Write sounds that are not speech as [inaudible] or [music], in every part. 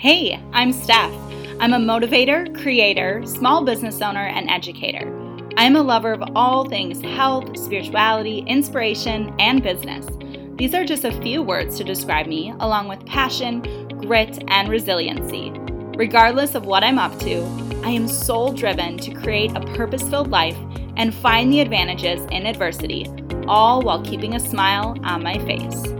Hey, I'm Steph. I'm a motivator, creator, small business owner, and educator. I'm a lover of all things health, spirituality, inspiration, and business. These are just a few words to describe me, along with passion, grit, and resiliency. Regardless of what I'm up to, I am soul driven to create a purpose filled life and find the advantages in adversity, all while keeping a smile on my face.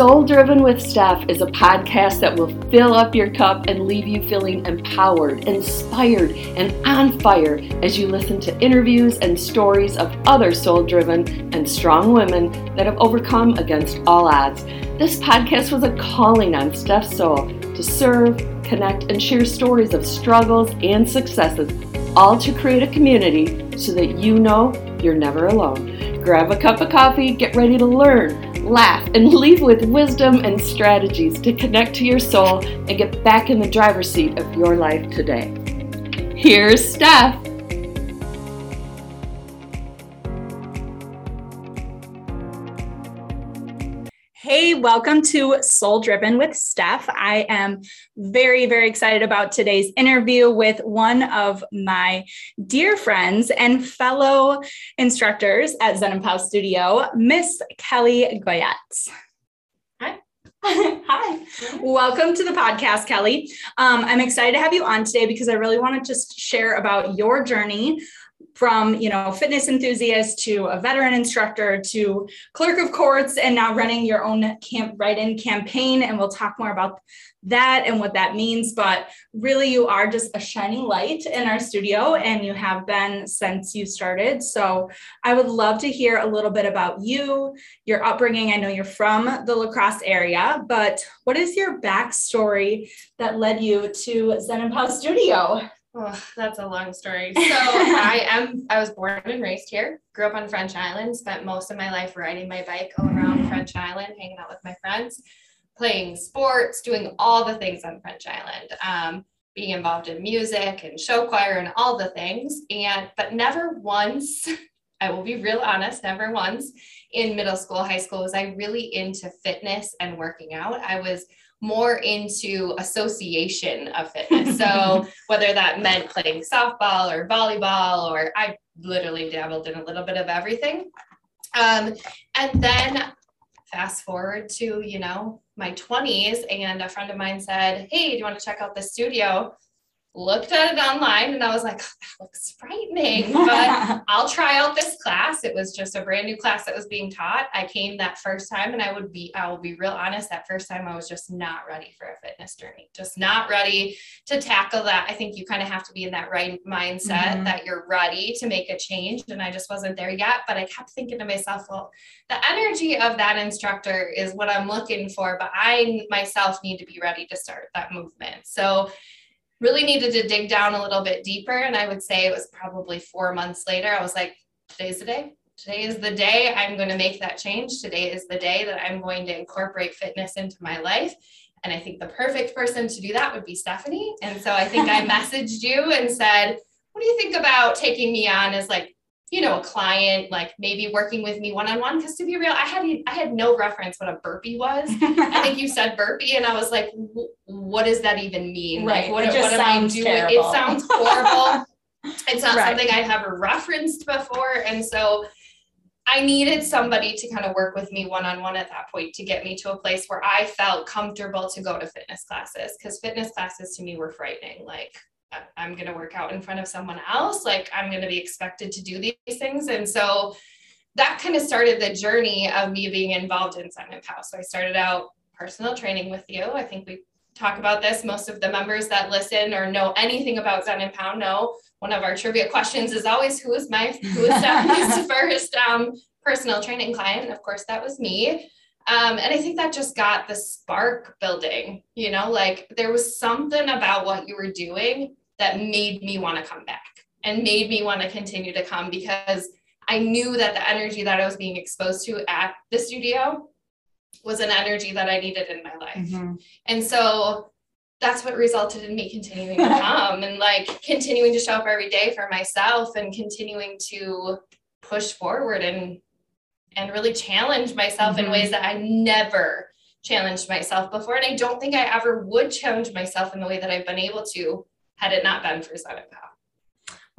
Soul Driven with Steph is a podcast that will fill up your cup and leave you feeling empowered, inspired, and on fire as you listen to interviews and stories of other soul driven and strong women that have overcome against all odds. This podcast was a calling on Steph's soul to serve, connect, and share stories of struggles and successes, all to create a community so that you know you're never alone. Grab a cup of coffee, get ready to learn laugh, and [laughs] leave with wisdom and strategies to connect to your soul and get back in the driver's seat of your life today. Here's Steph. Hey, welcome to Soul Driven with Steph. I am very, very excited about today's interview with one of my dear friends and fellow instructors at Zen and Pow Studio, Miss Kelly Goyette. Hi. [laughs] Hi. Welcome to the podcast, Kelly. Um, I'm excited to have you on today because I really want to just share about your journey from you know fitness enthusiast to a veteran instructor to clerk of courts and now running your own camp write-in campaign. And we'll talk more about that and what that means. But really you are just a shining light in our studio and you have been since you started. So i would love to hear a little bit about you your upbringing. I know you're from the La Crosse area but what is your backstory that led you to zen and pow studio Oh, that's a long story. [laughs] So I am I was born and raised here, grew up on French Island, spent most of my life riding my bike all around French Island, hanging out with my friends, playing sports, doing all the things on French Island. Um, being involved in music and show choir and all the things. And but never once, [laughs] I will be real honest, never once in middle school, high school was I really into fitness and working out. I was more into association of fitness. So [laughs] whether that meant playing softball or volleyball, or I literally dabbled in a little bit of everything. Um, and then fast forward to, you know, my 20s, and a friend of mine said, Hey, do you want to check out the studio? Looked at it online and I was like, oh, that looks frightening, but [laughs] I'll try out this class. It was just a brand new class that was being taught. I came that first time and I would be, I will be real honest, that first time I was just not ready for a fitness journey, just not ready to tackle that. I think you kind of have to be in that right mindset mm-hmm. that you're ready to make a change. And I just wasn't there yet, but I kept thinking to myself, well, the energy of that instructor is what I'm looking for, but I myself need to be ready to start that movement. So really needed to dig down a little bit deeper. And I would say it was probably four months later. I was like, today's the day. Today is the day I'm going to make that change. Today is the day that I'm going to incorporate fitness into my life. And I think the perfect person to do that would be Stephanie. And so I think I [laughs] messaged you and said, What do you think about taking me on as like you know, a client like maybe working with me one on one. Because to be real, I had I had no reference what a burpee was. [laughs] I think you said burpee, and I was like, what does that even mean? Right. Like, what, it what am I doing? Terrible. It sounds horrible. [laughs] it's not right. something I have referenced before, and so. I needed somebody to kind of work with me one on one at that point to get me to a place where I felt comfortable to go to fitness classes because fitness classes to me were frightening. Like, I'm going to work out in front of someone else. Like I'm going to be expected to do these things. And so that kind of started the journey of me being involved in Zen and Pow. So I started out personal training with you. I think we talk about this. Most of the members that listen or know anything about Zen and Pow know one of our trivia questions is always who is my who is Stephanie's [laughs] first um, personal training client? And of course, that was me. Um, and I think that just got the spark building, you know, like there was something about what you were doing that made me want to come back and made me want to continue to come because I knew that the energy that I was being exposed to at the studio was an energy that I needed in my life. Mm-hmm. And so that's what resulted in me continuing to [laughs] come and like continuing to show up every day for myself and continuing to push forward and and really challenge myself mm-hmm. in ways that I never challenged myself before. And I don't think I ever would challenge myself in the way that I've been able to had it not been for Pow.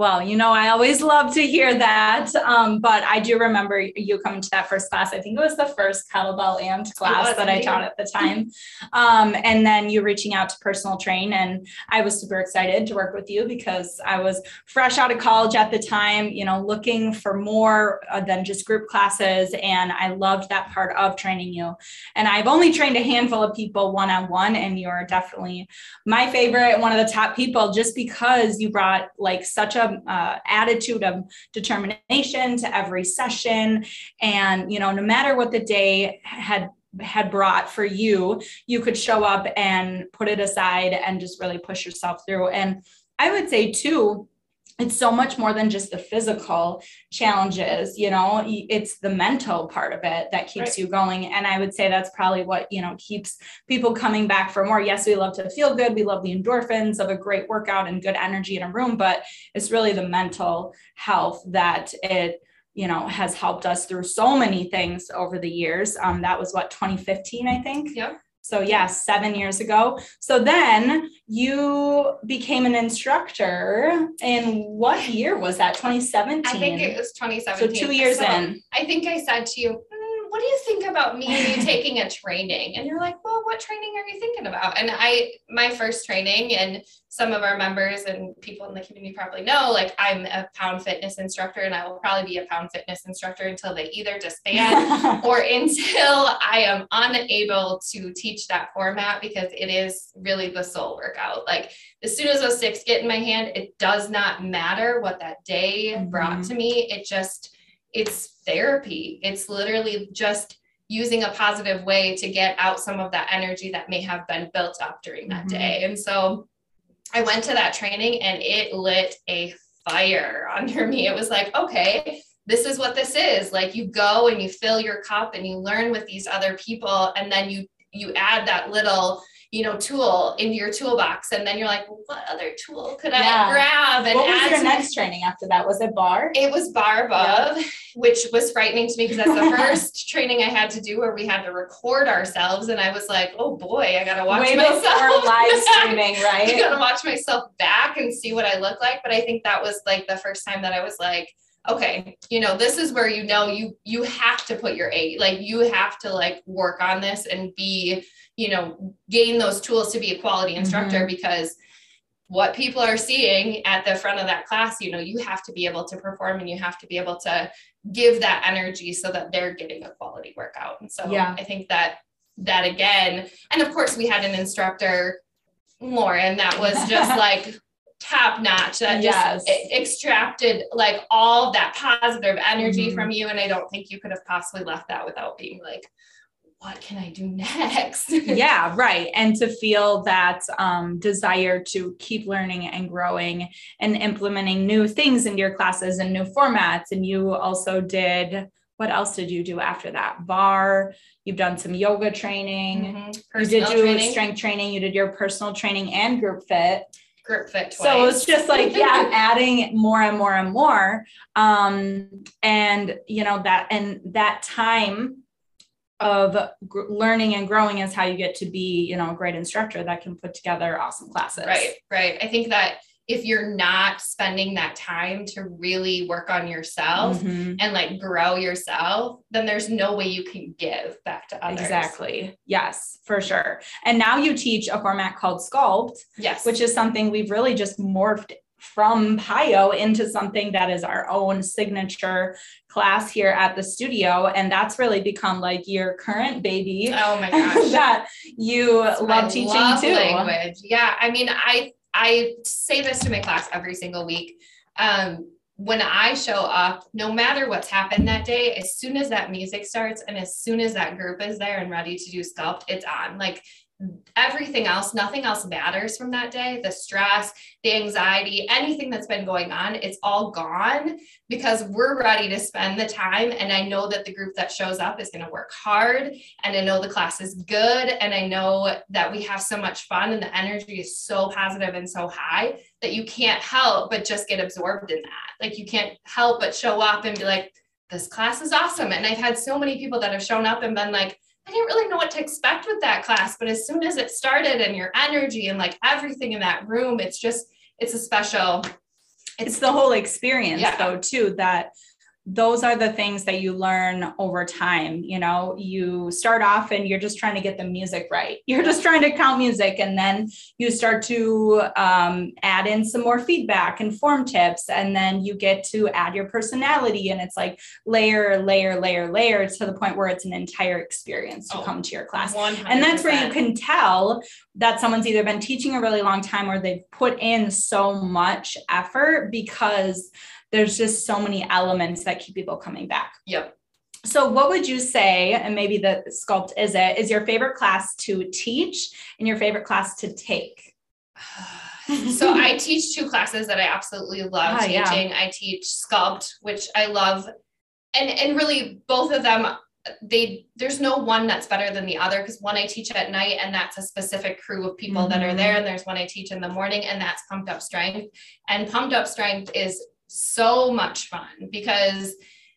Well, you know, I always love to hear that. Um, but I do remember you coming to that first class. I think it was the first kettlebell and class that I taught at the time. Um, and then you reaching out to personal train. And I was super excited to work with you because I was fresh out of college at the time, you know, looking for more uh, than just group classes. And I loved that part of training you. And I've only trained a handful of people one on one, and you're definitely my favorite, one of the top people, just because you brought like such a uh, attitude of determination to every session. And, you know, no matter what the day had had brought for you, you could show up and put it aside and just really push yourself through. And I would say too, it's so much more than just the physical challenges you know? It's the mental part of it that keeps right. you going. And i would say that's probably what you know keeps people coming back for more. Yes we love to feel good. We love the endorphins of a great workout and good energy in a room but it's really the mental health that it you know has helped us through so many things over the years. Um, that was what 2015 i think? Yeah so yeah, seven years ago. So then you became an instructor. In what year was that? 2017. I think it was 2017. So two years so in. I think I said to you, do you think about me [laughs] taking a training? And you're like, well, what training are you thinking about? And I, my first training, and some of our members and people in the community probably know, like I'm a pound fitness instructor, and I will probably be a pound fitness instructor until they either disband [laughs] or until I am unable to teach that format because it is really the soul workout. Like as soon as those sticks get in my hand, it does not matter what that day mm-hmm. brought to me. It just, it's therapy. It's literally just using a positive way to get out some of that energy that may have been built up during that mm-hmm. day. And so I went to that training and it lit a fire [laughs] under me. It was like, okay, this is what this is. Like you go and you fill your cup and you learn with these other people and then you you add that little you know, tool in your toolbox. And then you're like, well, what other tool could yeah. I grab? And what was your next training after that? Was it barre? It was Barre Above, yeah. which was frightening to me because that's the [laughs] first training I had to do where we had to record ourselves. And I was like, oh boy, I gotta watch Way myself. live [laughs] streaming, right? I gotta watch myself back and see what I look like. But I think that was like the first time that I was like, okay you know this is where you know you you have to put your eight like you have to like work on this and be you know gain those tools to be a quality instructor mm-hmm. because what people are seeing at the front of that class you know you have to be able to perform and you have to be able to give that energy so that they're getting a quality workout and so yeah i think that that again and of course we had an instructor lauren that was just [laughs] like top notch that yes. just extracted like all that positive energy mm-hmm. from you and i don't think you could have possibly left that without being like what can I do next? [laughs] yeah, right. And to feel that um, desire to keep learning and growing and implementing new things into your classes and new formats. And you also did, what else did you do after that? Barre, you've done some yoga training, mm-hmm. you did do training. strength training, you did your personal training and group fit. Group fit twice. So it's just like, [laughs] yeah, adding more and more and more. Um, and you know, that and that time of gr- learning and growing is how you get to be you know a great instructor that can put together awesome classes right right i think that if you're not spending that time to really work on yourself mm-hmm. and like grow yourself then there's no way you can give back to others exactly yes for sure and now you teach a format called sculpt yes which is something we've really just morphed from PiYo into something that is our own signature class here at the studio. And that's really become like your current baby. Oh my [laughs] gosh. that you love teaching love too. Language. Yeah. I mean, I I say this to my class every single week. Um, when I show up, no matter what's happened that day, as soon as that music starts and as soon as that group is there and ready to do sculpt, it's on. Like everything else, nothing else matters from that day. The stress, the anxiety, anything that's been going on, it's all gone because we're ready to spend the time. And I know that the group that shows up is going to work hard. And I know the class is good. And I know that we have so much fun and the energy is so positive and so high that you can't help but just get absorbed in that. Like you can't help but show up and be like, this class is awesome. And I've had so many people that have shown up and been like, I didn't really know what to expect with that class. But as soon as it started and your energy and like everything in that room, it's just, it's a special. It's, it's the whole experience Yeah. though, too, that those are the things that you learn over time. You know, you start off and you're just trying to get the music right. [laughs] You're just trying to count music, and then you start to um, add in some more feedback and form tips, and then you get to add your personality, and it's like layer, layer, layer, layer to the point where it's an entire experience to Oh, come to your class. 100%. And that's where you can tell that someone's either been teaching a really long time or they've put in so much effort because there's just so many elements that keep people coming back. Yep. So, what would you say, and maybe the sculpt is it, is your favorite class to teach and your favorite class to take? [sighs] so I teach two classes that I absolutely love Ah, yeah. teaching. I teach sculpt, which I love, and and really both of them. They there's no one that's better than the other because one I teach at night and that's a specific crew of people that are Mhm. there, and there's one I teach in the morning and that's pumped up strength. And pumped up strength is so much fun because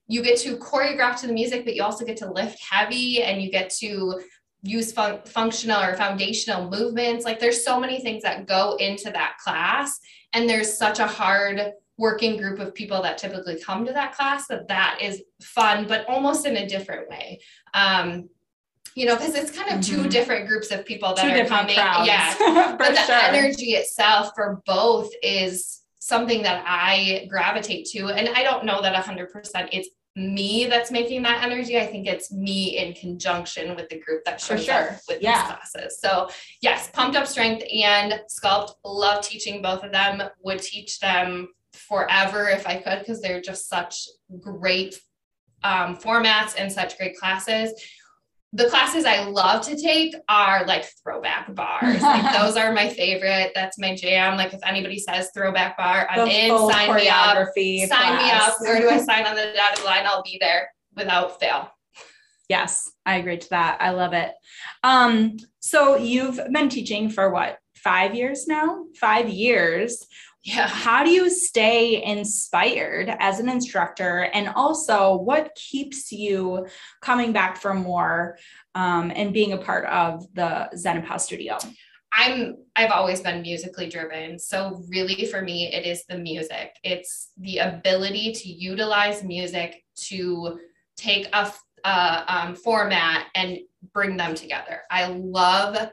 you get to choreograph to the music, but you also get to lift heavy and you get to use fun- functional or foundational movements. Like there's so many things that go into that class, and there's such a hard working group of people that typically come to that class that that is fun, but almost in a different way. Um, you know, because it's kind of two Mhm. different groups of people that Two are coming. crowds. Yeah, [laughs] but the sure. energy itself for both is something that I gravitate to. And I don't know that 100% it's me that's making that energy. I think it's me in conjunction with the group that For shows sure. up with Yeah. these classes. So, yes, Pumped Up Strength and Sculpt, love teaching both of them, would teach them forever if I could, because they're just such great um, formats and such great classes the classes I love to take are like throwback barres. Like [laughs] those are my favorite. That's my jam. Like if anybody says throwback barre, I'm The in. Sign me up. Sign me up. Where do I [laughs] sign on the dotted line? I'll be there without fail. Yes, I agree to that. I love it. Um, so you've been teaching for what, five years now? Five years. Yeah. How do you stay inspired as an instructor? And also, what keeps you coming back for more um, and being a part of the Zen and studio? I'm I've always been musically driven. So really for me it is the music. It's the ability to utilize music to take a um, format and bring them together. I love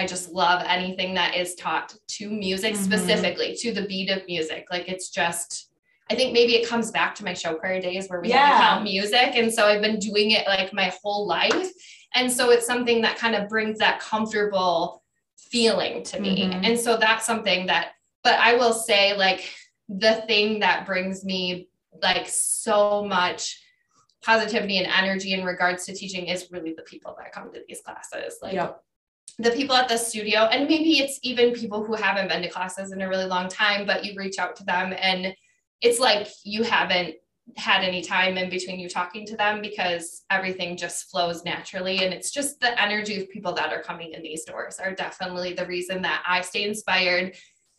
I just love anything that is taught to music Mhm. specifically to the beat of music. Like it's just I think maybe it comes back to my show choir days where we had Yeah. count music. And so I've been doing it like my whole life. And so it's something that kind of brings that comfortable feeling to me. Mhm. And so that's something that, but I will say, like, the thing that brings me like so much positivity and energy in regards to teaching is really the people that come to these classes. Like, Yep. The people at the studio, and maybe it's even people who haven't been to classes in a really long time, but you reach out to them and it's like you haven't had any time in between you talking to them because everything just flows naturally. And it's just the energy of people that are coming in these doors are definitely the reason that I stay inspired,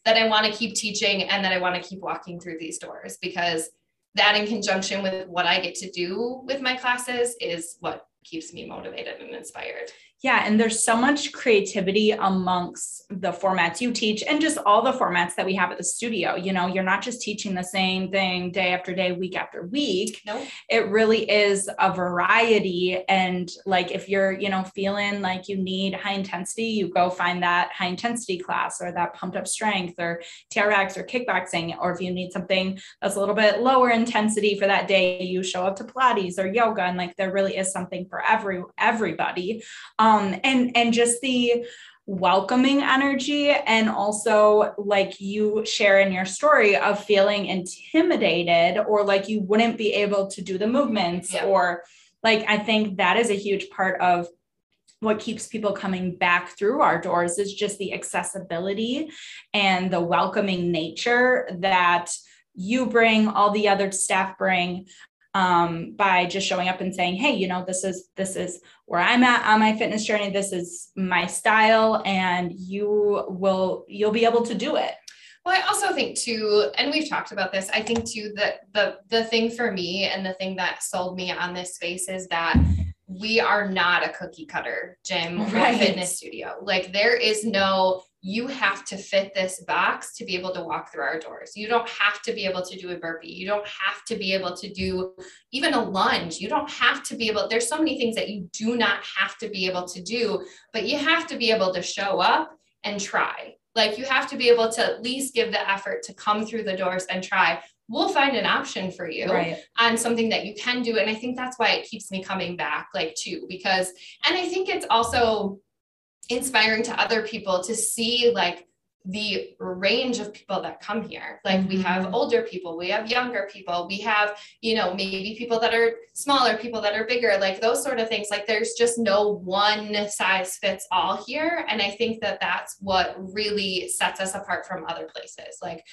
that I want to keep teaching, and that I want to keep walking through these doors because that, in conjunction with what I get to do with my classes, is what keeps me motivated and inspired. Yeah, and there's so much creativity amongst the formats you teach and just all the formats that we have at the studio. You know, you're not just teaching the same thing day after day, week after week. No, It really is a variety. And like if you're, you know, feeling like you need high intensity, you go find that high intensity class or that pumped up strength or TRX or kickboxing. Or if you need something that's a little bit lower intensity for that day, you show up to Pilates or yoga. And like there really is something for every everybody um Um, and and just the welcoming energy and also like you share in your story of feeling intimidated or like you wouldn't be able to do the movements Yeah. or like i think that is a huge part of what keeps people coming back through our doors is just the accessibility and the welcoming nature that you bring all the other staff bring um, by just showing up and saying, "Hey, you know, this is this is where I'm at on my fitness journey. This is my style, and you will you'll be able to do it." Well, I also think too, and we've talked about this. I think too that the the thing for me and the thing that sold me on this space is that we are not a cookie cutter gym [laughs] Right. or fitness studio. Like there is no you have to fit this box to be able to walk through our doors. You don't have to be able to do a burpee. You don't have to be able to do even a lunge. You don't have to be able there's so many things that you do not have to be able to do, but you have to be able to show up and try. Like you have to be able to at least give the effort to come through the doors and try. We'll find an option for you Right. on something that you can do. And I think that's why it keeps me coming back, like, too, because, and I think it's also inspiring to other people to see, like, the range of people that come here. Like, we have Mhm. older people, we have younger people, we have, you know, maybe people that are smaller, people that are bigger, like those sort of things. Like, there's just no one size fits all here. And I think that that's what really sets us apart from other places. Like,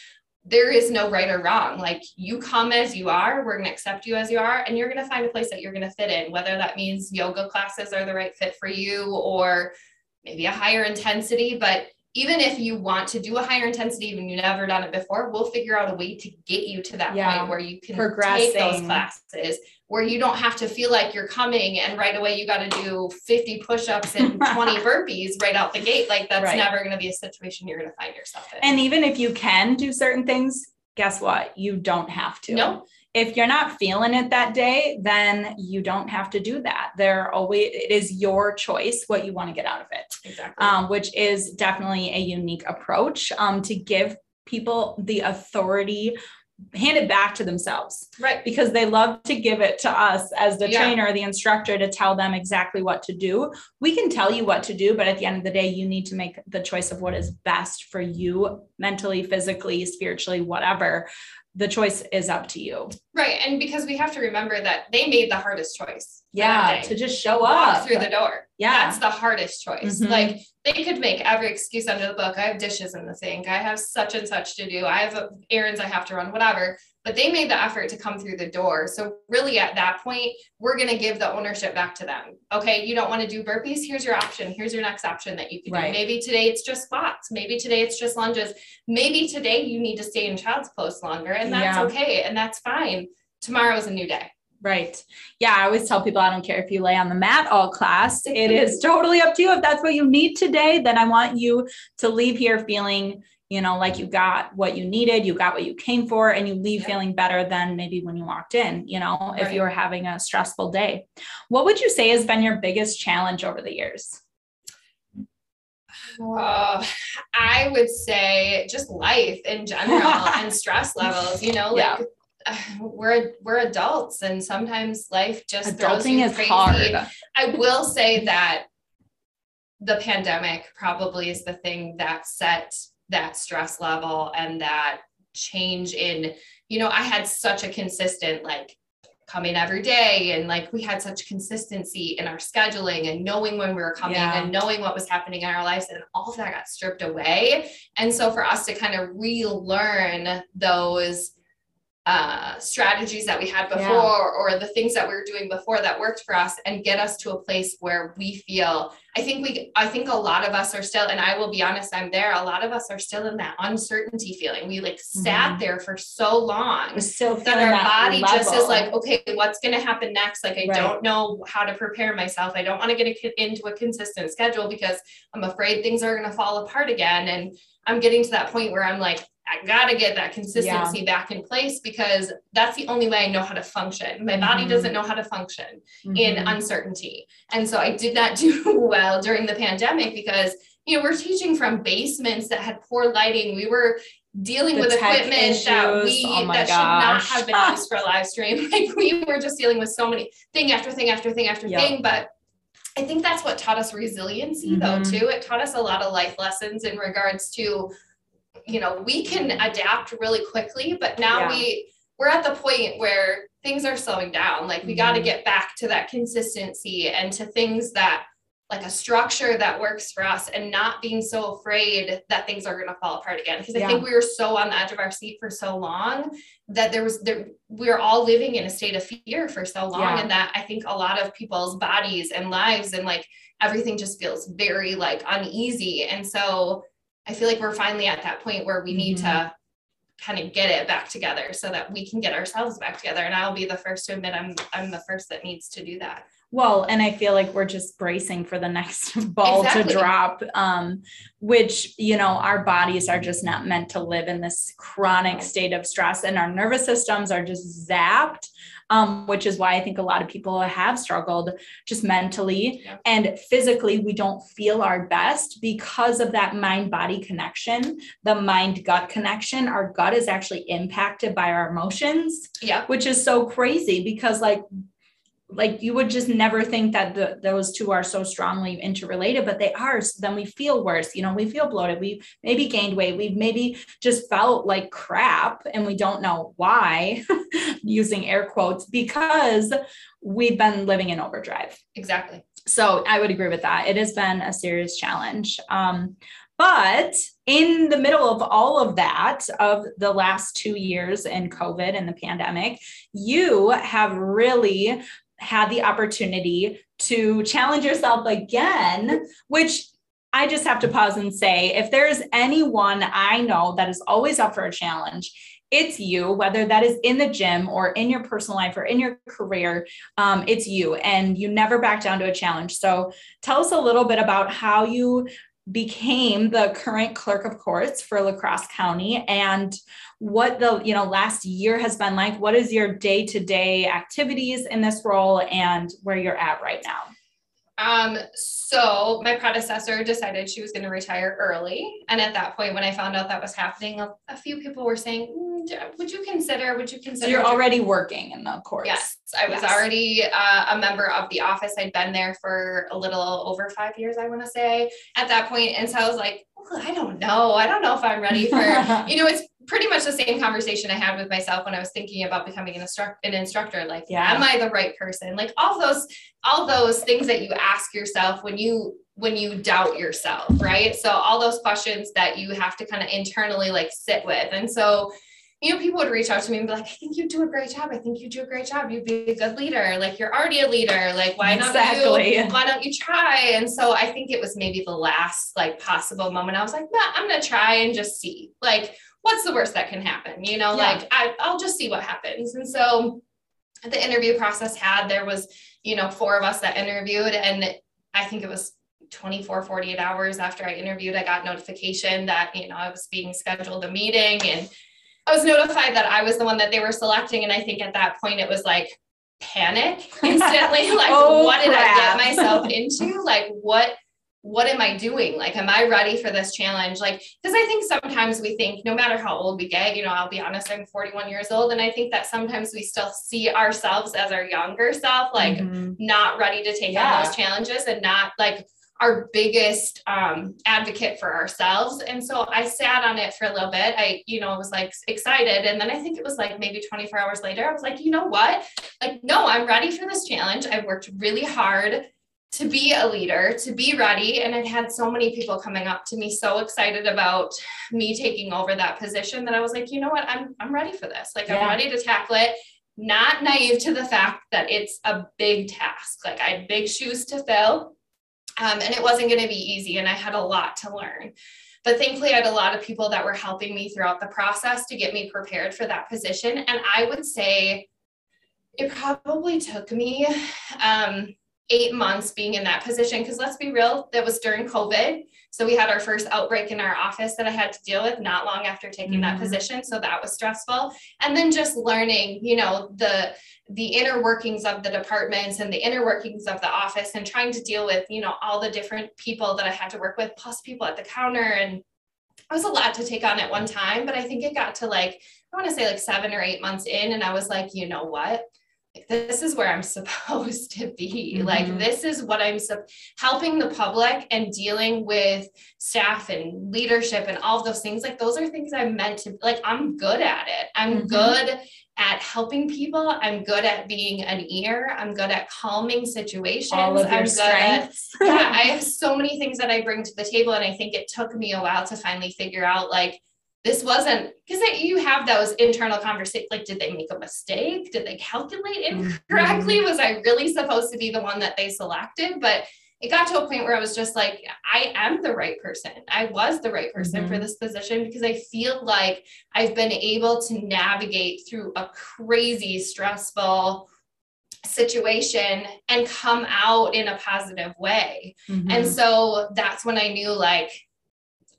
there is no right or wrong. Like you come as you are, we're going to accept you as you are, and you're going to find a place that you're going to fit in, whether that means yoga classes are the right fit for you or maybe a higher intensity. But even if you want to do a higher intensity and you've never done it before, we'll figure out a way to get you to that Yeah. point where you can take those classes where you don't have to feel like you're coming and right away you got to do 50 push-ups and [laughs] 20 burpees right out the gate. Like that's Right. never going to be a situation you're going to find yourself in. And even if you can do certain things, guess what? You don't have to. No. If you're not feeling it that day, then you don't have to do that. There always it is your choice what you want to get out of it. exactly. um, which is definitely a unique approach um, to give people the authority hand it back to themselves right. because they love to give it to us as the Yeah. trainer the instructor to tell them exactly what to do. We can tell you what to do, but at the end of the day, you need to make the choice of what is best for you mentally, physically, spiritually, whatever. The choice is up to you. Right. And because we have to remember that they made the hardest choice. Yeah, to just show up through the door. Yeah. That's the hardest choice. Mhm. Like they could make every excuse under the book. I have dishes in the sink. I have such and such to do. I have uh, errands I have to run, whatever. But they made the effort to come through the door. So really at that point, we're going to give the ownership back to them. Okay, you don't want to do burpees? Here's your option. Here's your next option that you can Right. do. Maybe today it's just squats. Maybe today it's just lunges. Maybe today you need to stay in child's pose longer and that's Yeah. okay and that's fine. Tomorrow is a new day. Right. Yeah. I always tell people I don't care if you lay on the mat all class. It is [laughs] totally up to you. If that's what you need today, then I want you to leave here feeling, you know, like you got what you needed, you got what you came for, and you leave Yeah. feeling better than maybe when you walked in, you know, if you were having a stressful day. What would you say has been your biggest challenge over the years? Uh, I would say just life in general [laughs] and stress levels. You know, like uh, we're we're adults, and sometimes life just throws Adulting you is crazy. hard. I will say that the pandemic probably is the thing that set that stress level and that change in. You know, I had such a consistent like coming every day and like we had such consistency in our scheduling and knowing when we were coming Yeah. and knowing what was happening in our lives and all of that got stripped away and so for us to kind of relearn those uh, strategies that we had before Yeah. or the things that we were doing before that worked for us and get us to a place where we feel i think we i think a lot of us are still and i will be honest i'm there a lot of us are still in that uncertainty feeling we like sat Mhm. there for so long still that our that body just is like, okay, what's going to happen next? Like, I Right. don't know how to prepare myself. I don't want to get a, into a consistent schedule because I'm afraid things are going to fall apart again. And I'm getting to that point where I'm like, I got to get that consistency back in place because that's the only way I know how to function. My body Mhm. doesn't know how to function in Mhm. uncertainty. And so I did not [laughs] do well during the pandemic because, you know, we're teaching from basements that had poor lighting. We were dealing The with equipment that we Oh that should not have been [laughs] used for a live stream. [laughs] Like we were just dealing with so many thing after thing after thing after Yep. thing. But I think that's what taught us resiliency Mhm. though too. It taught us a lot of life lessons in regards to, you know, we can adapt really quickly, but now Yeah. we we're at the point where things are slowing down. Like we got to mm-hmm. get back to that consistency and to things that like a structure that works for us and not being so afraid that things are going to fall apart again because i think we were so on the edge of our seat for so long that there was there we were all living in a state of fear for so long Yeah. and that i think a lot of people's bodies and lives and like everything just feels very like uneasy and so i feel like we're finally at that point where we need mm-hmm. to kind of get it back together so that we can get ourselves back together. And i'll be the first to admit i'm i'm the first that needs to do that Well, and I feel like we're just bracing for the next [laughs] ball exactly. to drop, um, which, you know, our bodies are just not meant to live in this chronic state of stress, and our nervous systems are just zapped. Um, which is why I think a lot of people have struggled just mentally yeah. and physically. We don't feel our best because of that mind body connection, the mind gut connection. Our gut is actually impacted by our emotions, yeah, which is so crazy because, like, like you would just never think that the, those two are so strongly interrelated but they are. So then we feel worse you know we feel bloated. We maybe gained weight. We've maybe just felt like crap and we don't know why [laughs] using air quotes because we've been living in overdrive. Exactly. So i would agree with that. It has been a serious challenge. Um, but in the middle of all of that, of the last two years in COVID and the pandemic, you have really had the opportunity to challenge yourself again, which I just have to pause and say if there's anyone I know that is always up for a challenge, it's you, whether that is in the gym or in your personal life or in your career, um, it's you, and you never back down to a challenge. So, tell us a little bit about how you became the current clerk of courts for La Crosse County. And what the you know last year has been like what is your day-to-day activities in this role and where you're at right now um, so my predecessor decided she was going to retire early. And at that point, when I found out that was happening, a, a few people were saying, mm, would you consider, would you consider? So you're already working in the course. Yes. I was yes. already uh, a member of the office. I'd been there for a little over five years, I want to say at that point. And so I was like, I don't know. I don't know if I'm ready for, [laughs] you know, it's pretty much the same conversation I had with myself when I was thinking about becoming an, instru- an instructor. Like, yeah. am I the right person? Like all those, all those things that you ask yourself when you when you doubt yourself, right? So all those questions that you have to kind of internally like sit with. And so, you know, people would reach out to me and be like, I think you do a great job. I think you do a great job. You'd be a good leader. Like you're already a leader. Like why not exactly. you? Why don't you try? And so I think it was maybe the last like possible moment. I was like, nah, I'm gonna try and just see. Like what's the worst that can happen? You know, yeah. like I, I'll just see what happens. And so the interview process had, there was, you know, four of us that interviewed and I think it was 24, 48 hours after I interviewed, I got notification that, you know, I was being scheduled a meeting and I was notified that I was the one that they were selecting. And I think at that point it was like panic [laughs] instantly. like, oh, what did crap. I get myself into? Like, what what am I doing? Like, am I ready for this challenge? Like, because I think sometimes we think, no matter how old we get, you know, I'll be honest, I'm 41 years old. And I think that sometimes we still see ourselves as our younger self, like mm-hmm. not ready to take yeah. on those challenges and not like our biggest um, advocate for ourselves. And so I sat on it for a little bit. I, you know, was like excited. And then I think it was like maybe 24 hours later, I was like, you know what? Like, no, I'm ready for this challenge. I've worked really hard to be a leader, to be ready. And it had so many people coming up to me, so excited about me taking over that position that I was like, you know what, I'm I'm ready for this. Like yeah. I'm ready to tackle it. Not naive to the fact that it's a big task. Like I had big shoes to fill. Um, and it wasn't going to be easy. And I had a lot to learn. But thankfully, I had a lot of people that were helping me throughout the process to get me prepared for that position. And I would say it probably took me um, eight months being in that position. Because let's be real that was during covid. So we had our first outbreak in our office that i had to deal with not long after taking mm-hmm. that position. So that was stressful. And then just learning you know the the inner workings of the departments and the inner workings of the office and trying to deal with you know all the different people that i had to work with plus people at the counter. And it was a lot to take on at one time but i think it got to like i want to say like seven or eight months in and i was like you know what this is where I'm [laughs] supposed to be. Mm-hmm. Like, this is what I'm su- helping the public and dealing with staff and leadership and all of those things. Like, those are things I'm meant to, like, I'm good at it. I'm mm-hmm. good at helping people. I'm good at being an ear. I'm good at calming situations. All of your I'm strengths. At, yeah, I [laughs] have so many things that I bring to the table. And I think it took me a while to finally figure out, like, this wasn't because you have those internal conversations like did they make a mistake did they calculate incorrectly mm-hmm. was i really supposed to be the one that they selected but it got to a point where i was just like i am the right person i was the right person mm-hmm. for this position because i feel like i've been able to navigate through a crazy stressful situation and come out in a positive way. Mm-hmm. And so that's when I knew like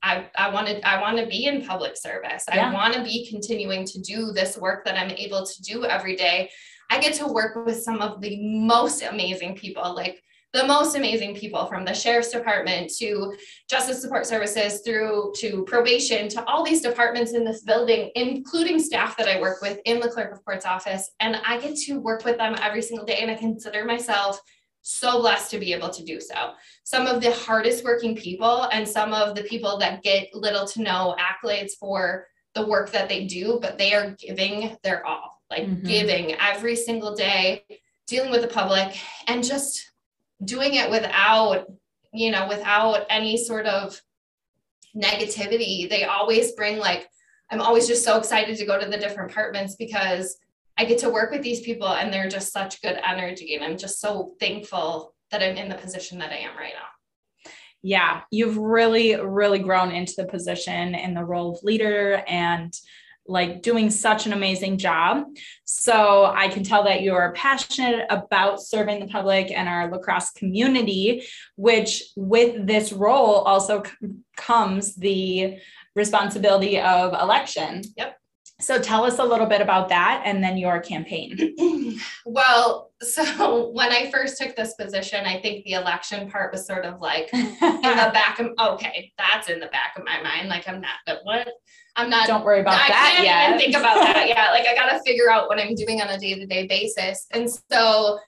I, I wanted I want to be in public service. Yeah. I want to be continuing to do this work that I'm able to do every day. I get to work with some of the most amazing people, like the most amazing people from the sheriff's department to justice support services through to probation to all these departments in this building including staff that i work with in the clerk of court's office and i get to work with them every single day and i consider myself so blessed to be able to do so some of the hardest working people and some of the people that get little to no accolades for the work that they do but they are giving their all like mm-hmm. giving every single day dealing with the public and just doing it without you know without any sort of negativity they always bring like i'm always just so excited to go to the different apartments because i get to work with these people and they're just such good energy and i'm just so thankful that i'm in the position that i am right now yeah you've really really grown into the position and the role of leader and like doing such an amazing job. So I can tell that you're passionate about serving the public and our La Crosse community, which with this role also c- comes the responsibility of election. Yep. So tell us a little bit about that and then your campaign. [clears throat] well, so [laughs] when I first took this position, I think the election part was sort of like [laughs] in the back of okay, that's in the back of my mind. Like I'm not, but what I'm not. Don't worry about I that can't yet. Even think about that. [laughs] Yeah, like I got to figure out what I'm doing on a day to day basis, and so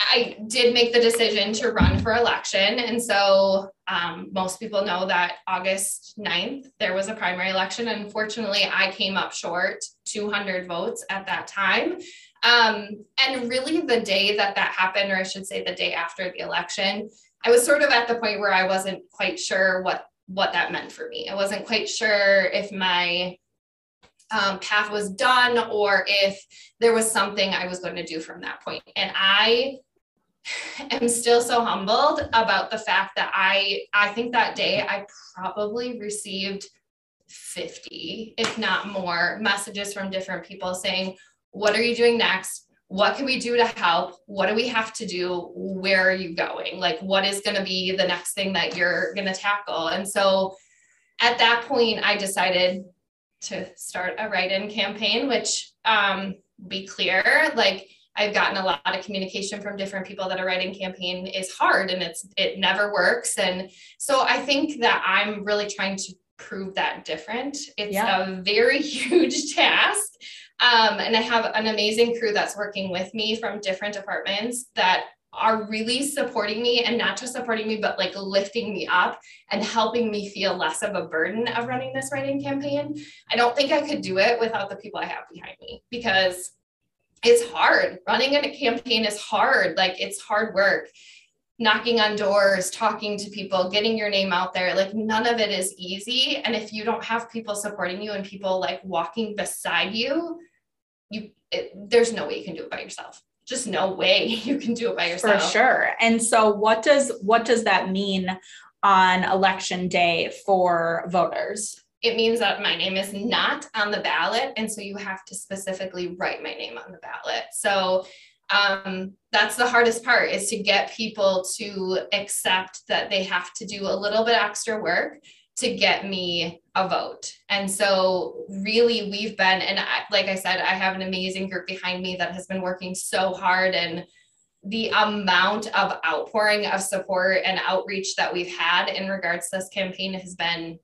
I did make the decision to run for election. And so um, most people know that August 9th, there was a primary election. And unfortunately, I came up short 200 votes at that time. Um, and really, the day that that happened, or I should say the day after the election, I was sort of at the point where I wasn't quite sure what what that meant for me. I wasn't quite sure if my um, path was done or if there was something I was going to do from that point. And I [laughs] am still so humbled about the fact that I I think that day I probably received 50, if not more, messages from different people saying, What are you doing next? what can we do to help what do we have to do where are you going like what is going to be the next thing that you're going to tackle and so at that point i decided to start a write-in campaign which um, be clear like i've gotten a lot of communication from different people that a write-in campaign is hard and it's it never works. And so i think that i'm really trying to prove that different. It's yeah. a very [laughs] huge task. Um, and I have an amazing crew that's working with me from different departments that are really supporting me and not just supporting me, but like lifting me up and helping me feel less of a burden of running this write-in campaign. I don't think I could do it without the people I have behind me because it's hard. Running a campaign is hard. Like it's hard work. Knocking on doors, talking to people, getting your name out there, like none of it is easy. And if you don't have people supporting you and people like walking beside you, you it, there's no way you can do it by yourself just no way [laughs] you can do it by yourself. for sure. And so what does what does that mean on election day for voters? It means that my name is not on the ballot and so you have to specifically write my name on the ballot. So um, that's the hardest part is to get people to accept that they have to do a little bit extra work to get me a vote. And so, really, we've been, and I, like I said, I have an amazing group behind me that has been working so hard. And the amount of outpouring of support and outreach that we've had in regards to this campaign has been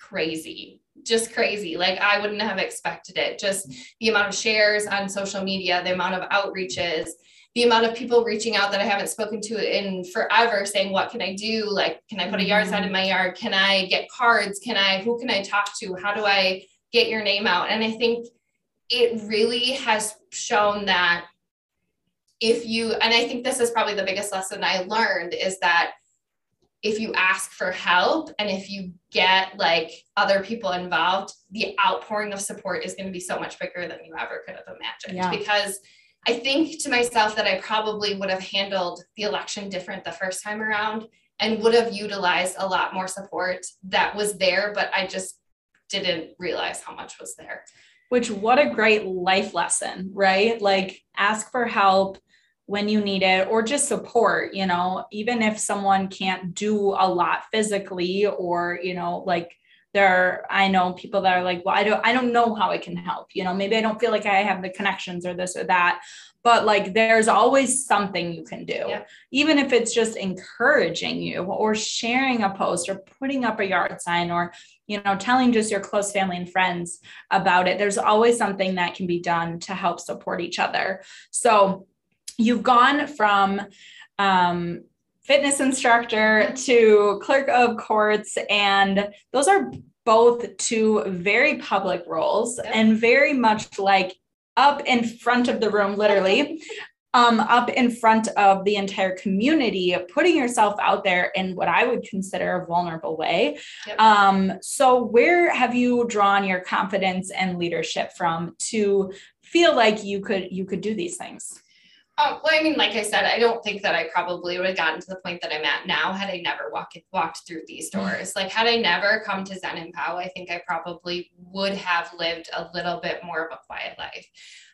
crazy just crazy. Like I wouldn't have expected it. Just the amount of shares on social media, the amount of outreaches, the amount of people reaching out that I haven't spoken to in forever saying, what can I do? Like, can I put a yard sign in mm-hmm. my yard? Can I get cards? Can I, who can I talk to? How do I get your name out? And I think it really has shown that if you, and I think this is probably the biggest lesson I learned is that if you ask for help and if you get like other people involved, the outpouring of support is going to be so much bigger than you ever could have imagined yeah. because I think to myself that I probably would have handled the election different the first time around and would have utilized a lot more support that was there, but I just didn't realize how much was there. Which, what a great life lesson, right? Like, ask for help, when you need it or just support you know even if someone can't do a lot physically or you know like there are i know people that are like well i don't i don't know how i can help you know maybe i don't feel like i have the connections or this or that but like there's always something you can do yeah. even if it's just encouraging you or sharing a post or putting up a yard sign or you know telling just your close family and friends about it there's always something that can be done to help support each other so you've gone from um, fitness instructor to clerk of courts, and those are both two very public roles yep. and very much like up in front of the room, literally. Um, up in front of the entire community, putting yourself out there in what I would consider a vulnerable way. Yep. Um, so, where have you drawn your confidence and leadership from to feel like you could you could do these things? Um, well, I mean, like I said, I don't think that I probably would have gotten to the point that I'm at now had I never walked walked through these doors. Like, had I never come to Zen and Pow, I think I probably would have lived a little bit more of a quiet life.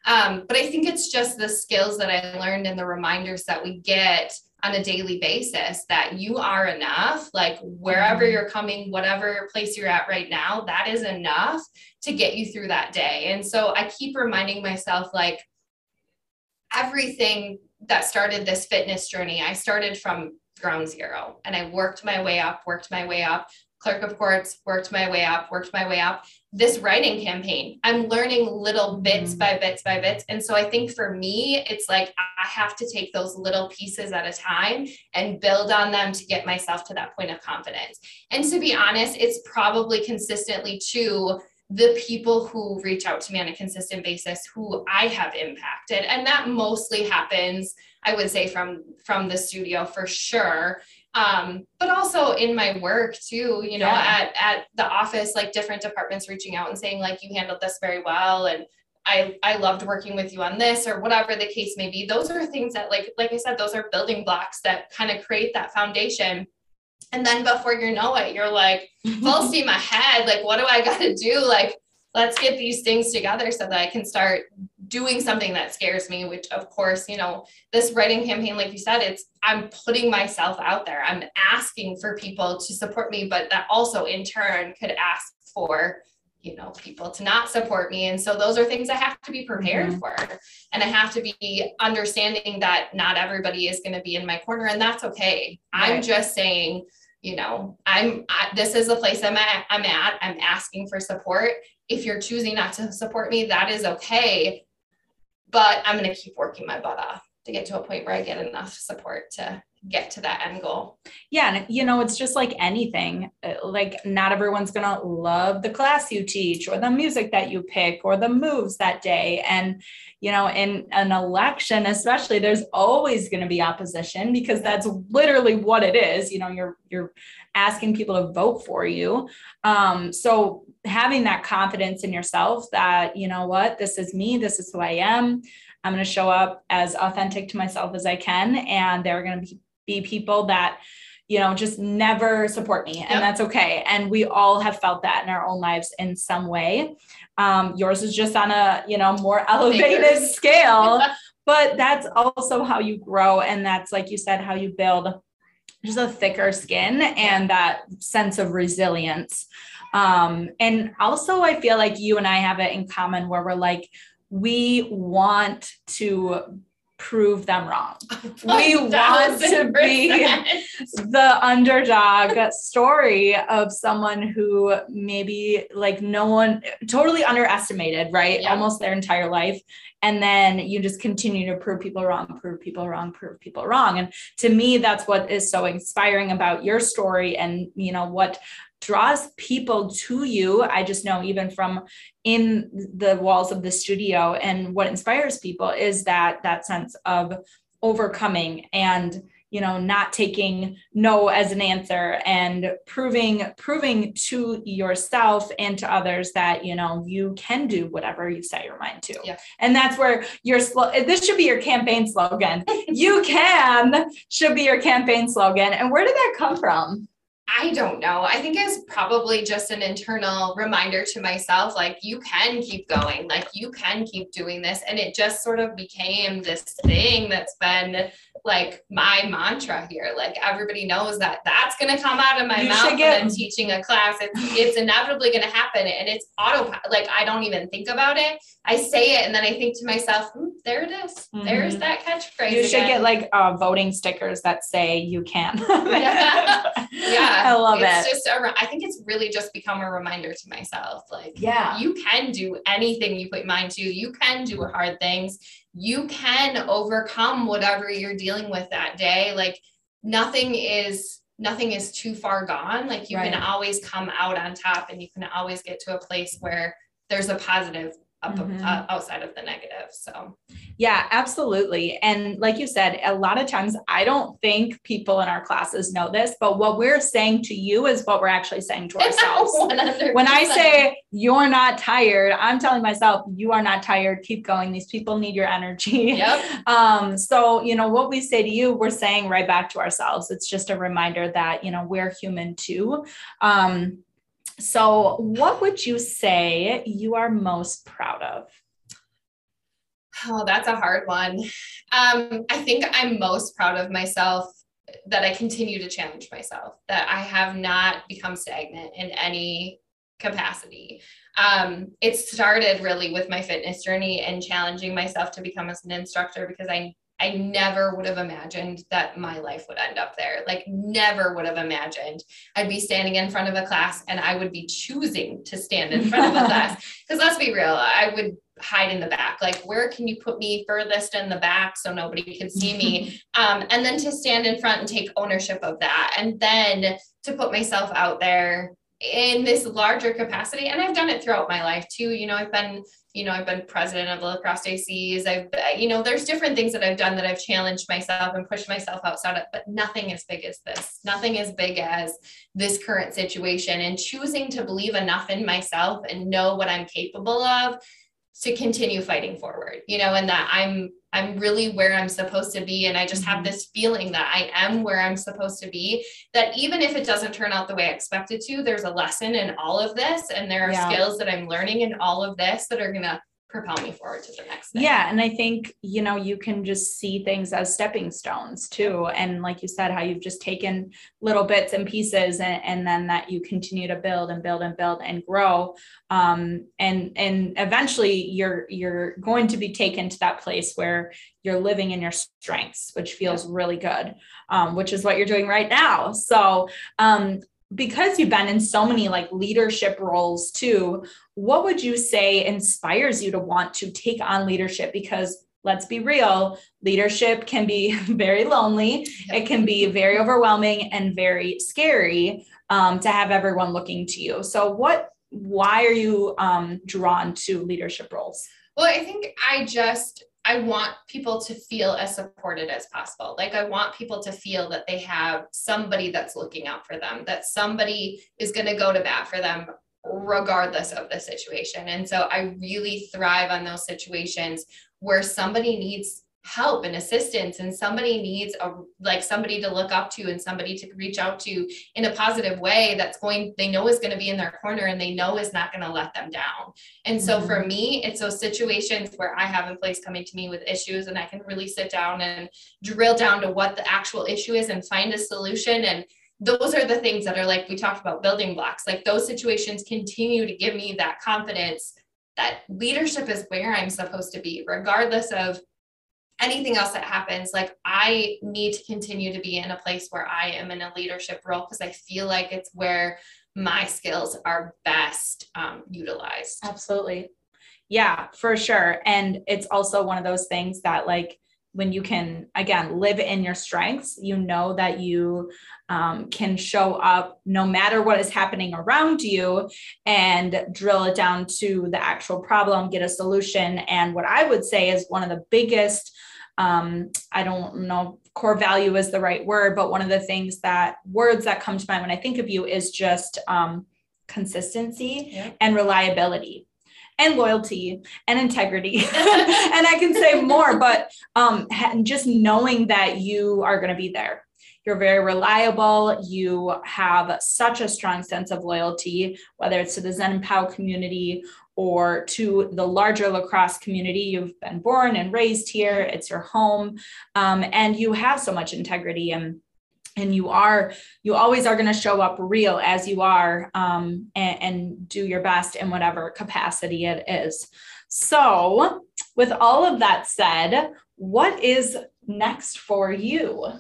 Um, but I think it's just the skills that I learned and the reminders that we get on a daily basis that you are enough. Like, wherever mm-hmm. you're coming, whatever place you're at right now, that is enough to get you through that day. And so I keep reminding myself, like, everything that started this fitness journey, I started from ground zero and I worked my way up, worked my way up, clerk of courts, worked my way up, worked my way up. This write-in campaign, I'm learning little bits mm-hmm. by bits by bits. And so I think for me, it's like I have to take those little pieces at a time and build on them to get myself to that point of confidence. And to be honest, it's probably consistently too the people who reach out to me on a consistent basis who I have impacted. And that mostly happens, I would say, from from the studio for sure. Um, but also in my work too, you know, yeah. at at the office, like different departments reaching out and saying, like, you handled this very well and I, I loved working with you on this or whatever the case may be. Those are things that like like I said, those are building blocks that kind of create that foundation and then before you know it, you're like [laughs] full steam ahead. Like, what do I got to do? Like, let's get these things together so that I can start doing something that scares me, which of course, you know, this write-in campaign, like you said, it's I'm putting myself out there. I'm asking for people to support me, but that also in turn could ask for you know people to not support me and so those are things i have to be prepared mm-hmm. for and i have to be understanding that not everybody is going to be in my corner and that's okay right. i'm just saying you know i'm this is the place i'm at i'm at i'm asking for support. If you're choosing not to support me that is okay. But i'm going to keep working my butt off to get to a point where i get enough support to get to that end goal. Yeah. And, you know, it's just like anything. Uh, like, not everyone's going to love the class you teach or the music that you pick or the moves that day. And, you know, in an election, especially, there's always going to be opposition because that's literally what it is. You know, you're, you're, asking people to vote for you um, so having that confidence in yourself that you know what this is me this is who i am i'm going to show up as authentic to myself as i can and there are going to be be people that you know just never support me and yep. that's okay. And we all have felt that in our own lives in some way. Um, yours is just on a you know more elevated [laughs] scale but that's also how you grow and that's like you said how you build just a thicker skin and that sense of resilience. Um, and also i feel like you and i have it in common where we're like we want to prove them wrong. [laughs] We want to be the underdog story of someone who maybe like no one totally underestimated, right? Yeah. Almost their entire life. And then you just continue to prove people wrong, prove people wrong, prove people wrong. And to me, that's what is so inspiring about your story and, you know, what draws people to you. I just know even from in the walls of the studio. And what inspires people is that that sense of overcoming and you know not taking no as an answer and proving proving to yourself and to others that you know you can do whatever you set your mind to. Yeah. and that's where your this should be your campaign slogan. You can should be your campaign slogan. And where did that come from I don't know. I think it's probably just an internal reminder to myself like, you can keep going, like, you can keep doing this. And it just sort of became this thing that's been like my mantra here. Like, everybody knows that that's going to come out of my you mouth when I'm teaching a class. It's, it's inevitably going to happen. And it's auto, like, I don't even think about it. I say it and then I think to myself, hmm, there it is. Mm-hmm. There's that catchphrase. You should again. get like uh, voting stickers that say you can. [laughs] yeah. yeah. [laughs] I love it's it. Just a, I think it's really just become a reminder to myself. Like, yeah, you can do anything you put your mind to. You can do hard things. You can overcome whatever you're dealing with that day. Like nothing is nothing is too far gone. Like you right. can always come out on top and you can always get to a place where there's a positive up mm-hmm. uh, outside of the negative. So, yeah, absolutely. And like you said, a lot of times I don't think people in our classes know this, but what we're saying to you is what we're actually saying to [laughs] ourselves. when I say you're not tired, I'm telling myself you are not tired. Keep going. These people need your energy. Yep. [laughs] Um, so, you know, what we say to you, we're saying right back to ourselves. It's just a reminder that, you know, we're human too. Um, so, what would you say you are most proud of? Oh, that's a hard one. Um, I think I'm most proud of myself that I continue to challenge myself, that I have not become stagnant in any capacity. Um, it started really with my fitness journey and challenging myself to become an instructor because I I never would have imagined that my life would end up there. Like, never would have imagined I'd be standing in front of a class and I would be choosing to stand in front of a [laughs] class. Because let's be real, I would hide in the back. Like, where can you put me furthest in the back so nobody can see me? [laughs] Um, and then to stand in front and take ownership of that. And then to put myself out there in this larger capacity. And I've done it throughout my life too. You know, I've been you know, I've been president of the La Crosse ACs. I've, you know, there's different things that I've done that I've challenged myself and pushed myself outside of, but nothing as big as this, nothing as big as this current situation and choosing to believe enough in myself and know what I'm capable of to continue fighting forward, you know, and that I'm I'm really where I'm supposed to be. And I just have mm-hmm. this feeling that I am where I'm supposed to be. That even if it doesn't turn out the way I expected to, there's a lesson in all of this. And there are yeah. skills that I'm learning in all of this that are going to propel me forward to the next thing. Yeah. And I think, you know, you can just see things as stepping stones too. And like you said, how you've just taken little bits and pieces and, and then that you continue to build and build and build and grow. Um, and and eventually you're you're going to be taken to that place where you're living in your strengths, which feels really good, um, which is what you're doing right now. So um, because you've been in so many like leadership roles too, what would you say inspires you to want to take on leadership? Because let's be real, leadership can be [laughs] very lonely, it can be very overwhelming and very scary um, to have everyone looking to you. So, what, why are you um, drawn to leadership roles? Well, I think I just I want people to feel as supported as possible. Like I want people to feel that they have somebody that's looking out for them, that somebody is going to go to bat for them regardless of the situation. And so I really thrive on those situations where somebody needs help and assistance and somebody needs a like somebody to look up to and somebody to reach out to in a positive way that's going they know is going to be in their corner and they know is not going to let them down. And so mm-hmm. for me it's those situations where i have in place coming to me with issues and i can really sit down and drill down to what the actual issue is and find a solution. And those are the things that are like we talked about building blocks. Like those situations continue to give me that confidence that leadership is where i'm supposed to be regardless of anything else that happens, like I need to continue to be in a place where I am in a leadership role because I feel like it's where my skills are best um, utilized. Absolutely. Yeah, for sure. And it's also one of those things that, like, when you can again live in your strengths you know that you um, can show up no matter what is happening around you and drill it down to the actual problem get a solution and what i would say is one of the biggest um, I don't know core value is the right word, but one of the things that words that come to mind when I think of you is just um, consistency and reliability and loyalty and integrity. [laughs] [laughs] and I can say more, but um, just knowing that you are going to be there you're very reliable. You have such a strong sense of loyalty, whether it's to the Zen and Pow community or to the larger La Crosse community. You've been born and raised here, it's your home, um, and you have so much integrity and and you are you always are going to show up real as you are um, and, and do your best in whatever capacity it is. So with all of that said what is next for you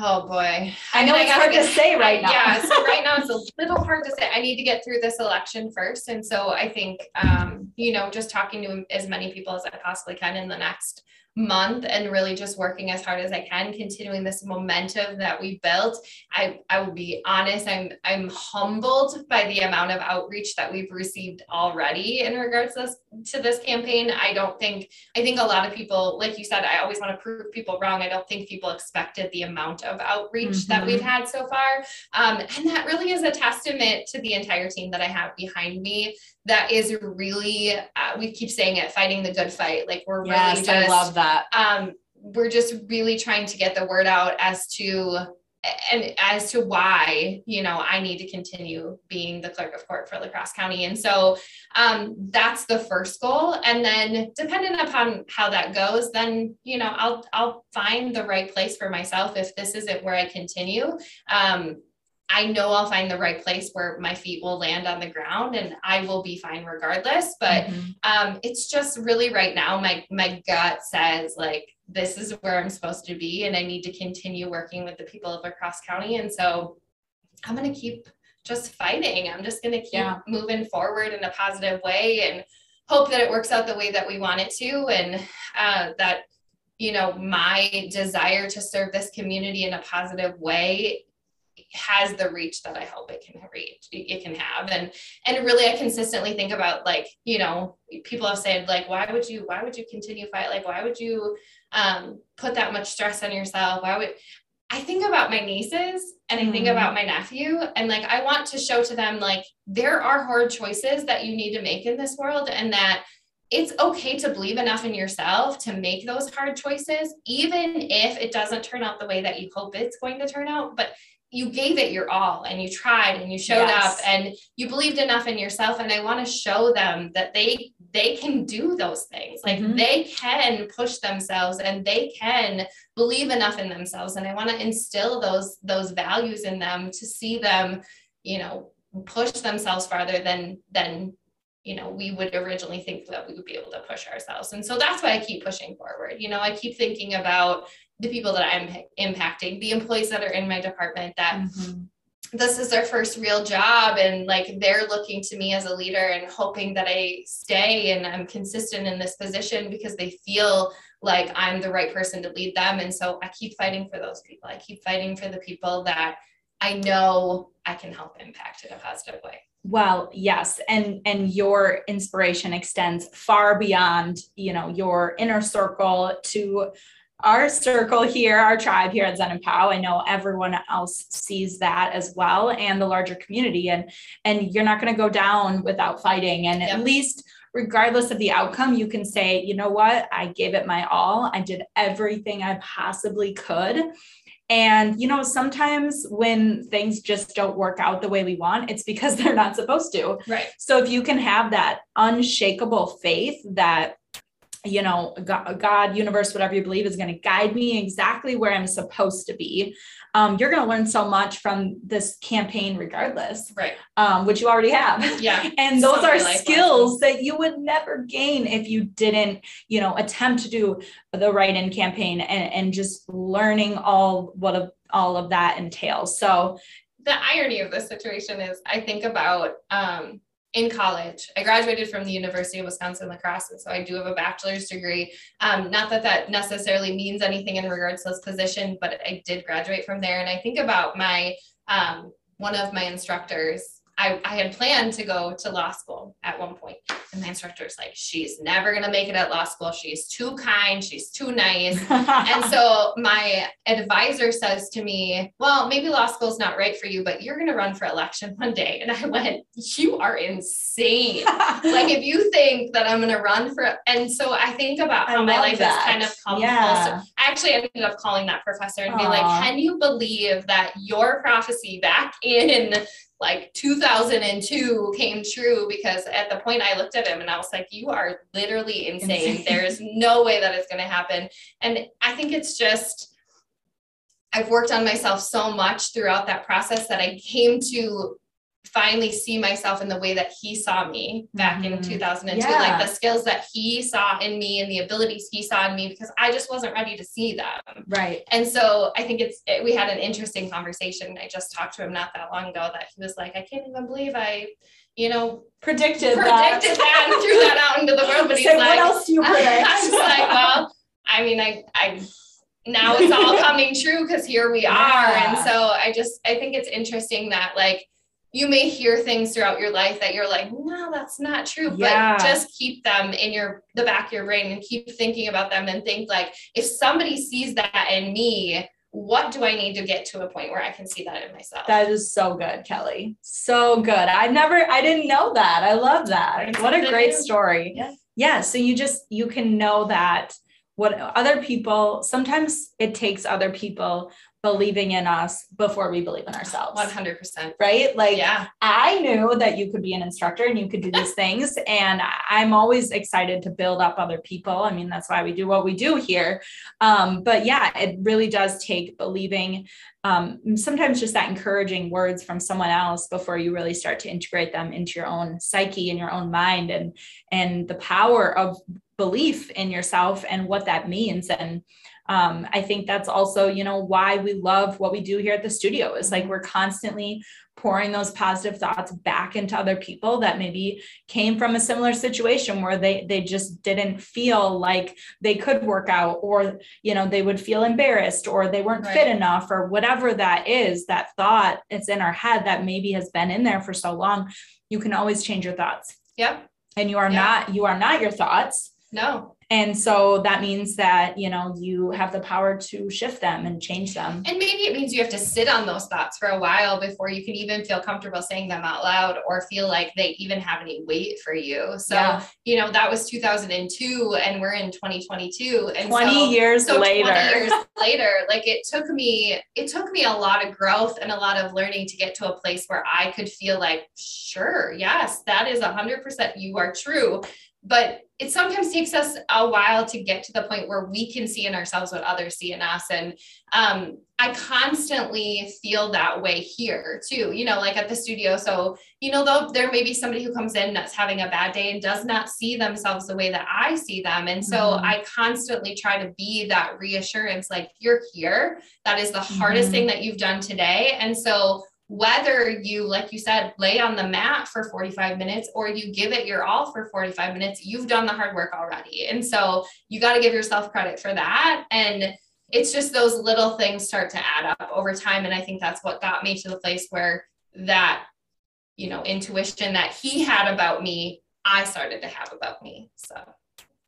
Oh boy. I know I it's hard get, to say right now. yeah. So right now it's a [laughs] little hard to say. I need to get through this election first. And so I think, um, you know, just talking to as many people as I possibly can in the next month and really just working as hard as I can, continuing this momentum that we built. I, I will be honest, I'm I'm humbled by the amount of outreach that we've received already in regards to this, to this campaign. I don't think I think a lot of people, like you said, I always want to prove people wrong. I don't think people expected the amount of outreach mm-hmm. that we've had so far. Um, and that really is a testament to the entire team that I have behind me that is really uh, we keep saying it fighting the good fight. Like we're yes, really just I love that. um we're just really trying to get the word out as to and as to why you know i need to continue being the clerk of court for La Crosse county. And so um, that's the first goal. And then depending upon how that goes then you know i'll i'll find the right place for myself if this isn't where i continue. Um, I know I'll find the right place where my feet will land on the ground and I will be fine regardless. But mm-hmm. um, it's just really right now, my my gut says like this is where I'm supposed to be, and I need to continue working with the people of La Crosse county. And so I'm gonna keep just fighting. I'm just gonna keep yeah. moving forward in a positive way and hope that it works out the way that we want it to, and uh, that you know my desire to serve this community in a positive way has the reach that I hope it can reach, it can have. And and really I consistently think about like, you know, people have said like, why would you, why would you continue fight? Like, why would you um, put that much stress on yourself? Why would I think about my nieces and I think mm-hmm. about my nephew and like I want to show to them like there are hard choices that you need to make in this world and that it's okay to believe enough in yourself to make those hard choices, even if it doesn't turn out the way that you hope it's going to turn out. But you gave it your all and you tried and you showed yes. up and you believed enough in yourself and i want to show them that they they can do those things like mm-hmm. they can push themselves and they can believe enough in themselves and i want to instill those those values in them to see them you know push themselves farther than than you know we would originally think that we would be able to push ourselves and so that's why i keep pushing forward you know i keep thinking about the people that I'm impacting, the employees that are in my department that mm-hmm. this is their first real job and like they're looking to me as a leader and hoping that I stay and I'm consistent in this position because they feel like I'm the right person to lead them. And so I keep fighting for those people. I keep fighting for the people that I know I can help impact in a positive way. Well, yes, and and your inspiration extends far beyond, you know, your inner circle to our circle here, our tribe here at Zen and Pow, I know everyone else sees that as well and the larger community. And and you're not going to go down without fighting. And yep. at least regardless of the outcome, you can say, you know what, I gave it my all. I did everything I possibly could. And, you know, sometimes when things just don't work out the way we want, it's because [laughs] they're not supposed to. Right. So if you can have that unshakable faith that you know, God, universe, whatever you believe is going to guide me exactly where I'm supposed to be. Um, you're going to learn so much from this campaign, regardless, right? Um, which you already have. Yeah, [laughs] and those so are skills that you would never gain if you didn't, you know, attempt to do the write-in campaign and, and just learning all what of all of that entails. So the irony of this situation is, I think about um, in college. I graduated from the University of Wisconsin La Crosse, so I do have a bachelor's degree. Um, not that that necessarily means anything in regards to this position, but I did graduate from there. And I think about my um, one of my instructors I, I had planned to go to law school at one point, and my instructor's like, she's never gonna make it at law school. She's too kind, she's too nice. [laughs] and so my advisor says to me, Well, maybe law school's not right for you, but you're gonna run for election one day. And I went, You are insane. [laughs] like if you think that I'm gonna run for and so I think about how my life that. has kind of come yeah. I actually ended up calling that professor and Aww. be like, Can you believe that your prophecy back in like 2002 came true because at the point I looked at him and I was like, you are literally insane. insane. There's no way that it's going to happen. And I think it's just, I've worked on myself so much throughout that process that I came to finally see myself in the way that he saw me back mm-hmm. in 2002 yeah. like the skills that he saw in me and the abilities he saw in me because i just wasn't ready to see them right and so i think it's it, we had an interesting conversation i just talked to him not that long ago that he was like i can't even believe i you know predicted predicted that, that and threw that out into the world but he's like what else do you predict [laughs] i was like well i mean i i now it's all [laughs] coming true because here we are yeah. and so i just i think it's interesting that like you may hear things throughout your life that you're like, no, that's not true. Yeah. But just keep them in your the back of your brain and keep thinking about them and think like if somebody sees that in me, what do I need to get to a point where I can see that in myself? That is so good, Kelly. So good. I never I didn't know that. I love that. what a great story. Yeah. Yeah. So you just you can know that what other people sometimes it takes other people believing in us before we believe in ourselves. 100% right? Like yeah. I knew that you could be an instructor and you could do these [laughs] things and i'm always excited to build up other people. I mean that's why we do what we do here. Um, but yeah it really does take believing um, sometimes just that encouraging words from someone else before you really start to integrate them into your own psyche and your own mind and and the power of belief in yourself and what that means. And um, i think that's also you know why we love what we do here at the studio is like we're constantly pouring those positive thoughts back into other people that maybe came from a similar situation where they they just didn't feel like they could work out or you know they would feel embarrassed or they weren't right. fit enough or whatever that is that thought it's in our head that maybe has been in there for so long you can always change your thoughts yep and you are yep. not you are not your thoughts no and so that means that, you know, you have the power to shift them and change them. And maybe it means you have to sit on those thoughts for a while before you can even feel comfortable saying them out loud or feel like they even have any weight for you. So, yeah. you know, that was 2002 and we're in 2022 and 20 so, years so later. 20 years later, like it took me it took me a lot of growth and a lot of learning to get to a place where I could feel like, sure, yes, that is 100% you are true but it sometimes takes us a while to get to the point where we can see in ourselves what others see in us. And um, i constantly feel that way here too you know like at the studio. So you know though there may be somebody who comes in that's having a bad day and does not see themselves the way that i see them. And so mm-hmm. i constantly try to be that reassurance like you're here. That is the hardest mm-hmm. thing that you've done today. And so whether you, like you said, lay on the mat for 45 minutes or you give it your all for 45 minutes, you've done the hard work already. And so you got to give yourself credit for that. And it's just those little things start to add up over time. And I think that's what got me to the place where that, you know, intuition that he had about me, I started to have about me. So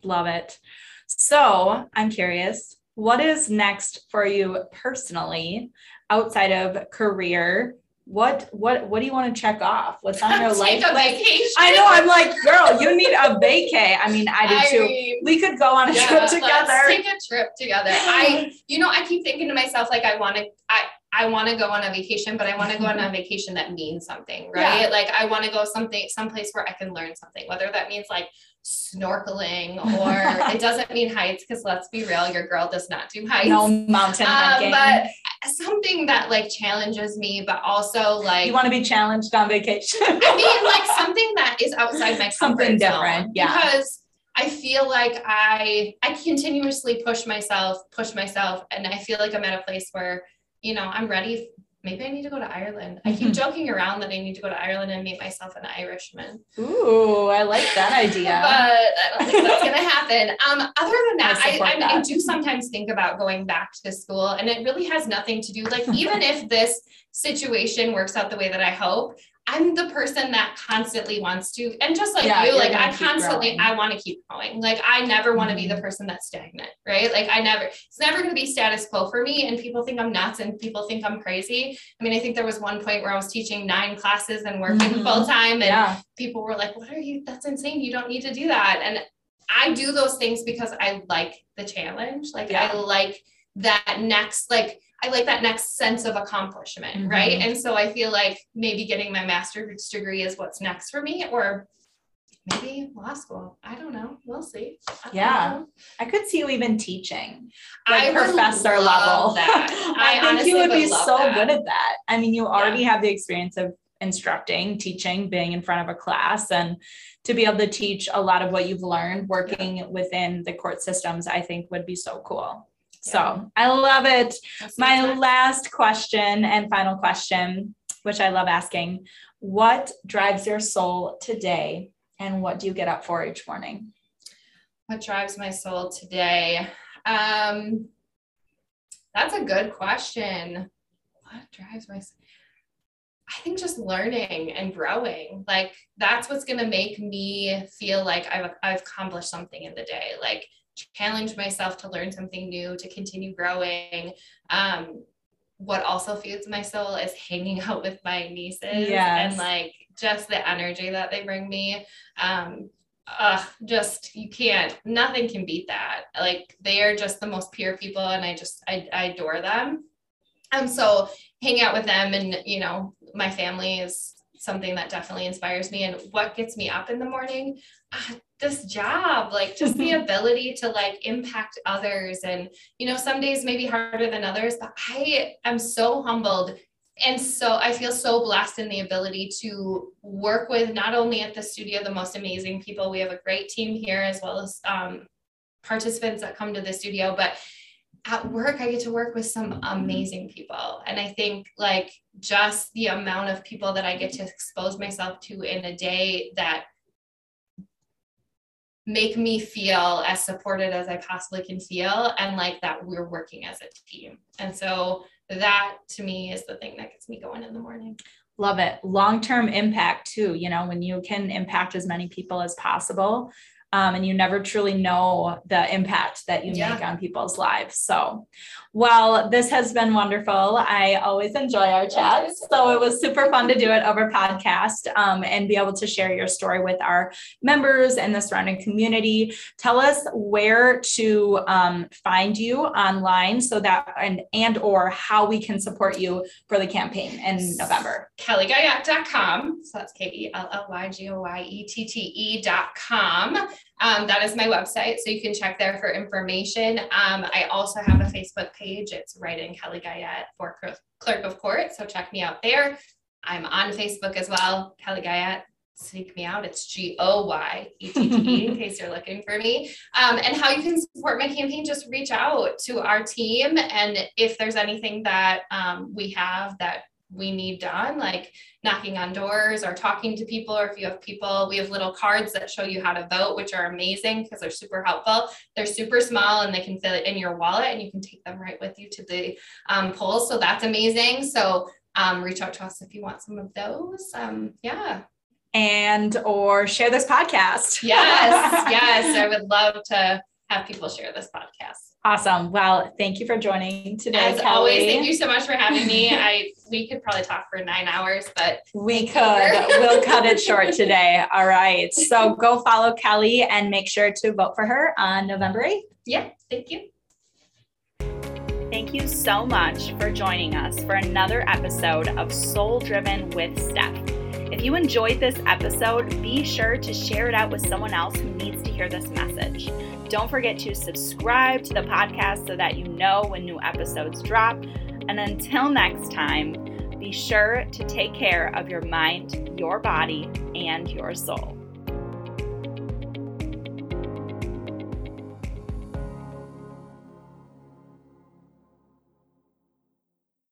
love it. So I'm curious, what is next for you personally outside of career what what what do you want to check off? What's on your [laughs] life? I know. I'm like, girl, you need a vacay. I mean, I do I too. We could go on a yeah, trip together. Let's take a trip together. I, [laughs] you know, I keep thinking to myself, like, I want to, I, I want to go on a vacation, but I want to go on a [laughs] vacation that means something, right? Yeah. Like, I want to go something, someplace where I can learn something, whether that means like snorkeling or it doesn't mean heights because let's be real your girl does not do heights no mountain um, hiking but something that like challenges me but also like you want to be challenged on vacation? I mean like something that is outside my something different zone yeah. because I feel like I I continuously push myself, push myself, and I feel like I'm at a place where you know I'm ready maybe I need to go to Ireland. I keep joking around that I need to go to Ireland and meet myself an Irishman. Ooh, I like that idea. but I don't think that's gonna happen. Um, other than that, I, I, that. I do sometimes think about going back to school, and it really has nothing to do. Like even if this situation works out the way that I hope, I'm the person that constantly wants to, and just like Yeah, you, like I constantly, growing. I want to keep going. Like I never want to be the person that's stagnant, right? Like I never, it's never going to be status quo for me. And people think I'm nuts and people think I'm crazy. I mean, I think there was one point where I was teaching nine classes and working Mhm. full time, and Yeah. people were like, "What are you? That's insane. You don't need to do that." And I do those things because I like the challenge. Like Yeah. I like that next, like I like that next sense of accomplishment, right? Mhm. And so I feel like maybe getting my master's degree is what's next for me, or maybe law school. I don't know. We'll see. I Yeah. know. I could see you even teaching. I like would professor level. That. [laughs] I, think you would be so that. good at that. I mean, you already have the experience of instructing, teaching, being in front of a class, and to be able to teach a lot of what you've learned working within the court systems, I think would be so cool. Yeah. So I love it. We'll My last question and final question, which I love asking What drives your soul today? And what do you get up for each morning? what drives my soul today um that's a good question what drives my I think just learning and growing like that's what's going to make me feel like I've, I've accomplished something in the day like challenge myself to learn something new to continue growing. Um what also feeds my soul is hanging [laughs] out with my nieces Yes. and like just the energy that they bring me. Um uh just you can't nothing can beat that. Like they are just the most pure people and i just i, I adore them. And so hanging out with them and you know my family is something that definitely inspires me and what gets me up in the morning ah, this job like just the [laughs] ability to like impact others and you know some days may be harder than others but i am so humbled and so I feel so blessed in the ability to work with not only at the studio the most amazing people. We have a great team here as well as um, participants that come to the studio, but at work I get to work with some amazing people. And I think like just the amount of people that I get to expose myself to in a day that make me feel as supported as I possibly can feel and like that we're working as a team. And so that to me is the thing that gets me going in the morning. Love it. Long term impact, too. You know, when you can impact as many people as possible, um, and you never truly know the impact that you Yeah. make on people's lives. So, well, this has been wonderful. I always enjoy our chats. So, it was super fun to do it over podcast um, and be able to share your story with our members and the surrounding community. Tell us where to um, find you online so that and and or how we can support you for the campaign in November. kellygoyette.com. So that's K E L L Y G O Y E T T E.com. Um, that is my website. So you can check there for information. Um, I also have a Facebook page. It's right in Kelly Goyette for Clerk- of Court. So check me out there. I'm on Facebook as well, Kelly Goyette. Seek me out. It's G O Y E T T in [laughs] case you're looking for me. Um, and how you can support my campaign, just reach out to our team. And if there's anything that um, we have that we need done, like knocking on doors or talking to people, or if you have people, we have little cards that show you how to vote, which are amazing because they're super helpful. They're super small and they can fit in your wallet and you can take them right with you to the um, polls. So that's amazing. So um, reach out to us if you want some of those. Um, yeah. and or share this podcast. Yes. [laughs] yes. I would love to have people share this podcast. Awesome. Well, thank you for joining today, As Kelly. always, thank you so much for having me. [laughs] I we could probably talk for nine hours, but We could. We'll cut it short today. [laughs] All right. So go follow Kelly and make sure to vote for her on November 8th. yeah, thank you. Thank you so much for joining us for another episode of Soul Driven with Steph. If you enjoyed this episode, be sure to share it out with someone else who needs to hear this message. Don't forget to subscribe to the podcast so that you know when new episodes drop. And until next time, be sure to take care of your mind, your body, and your soul.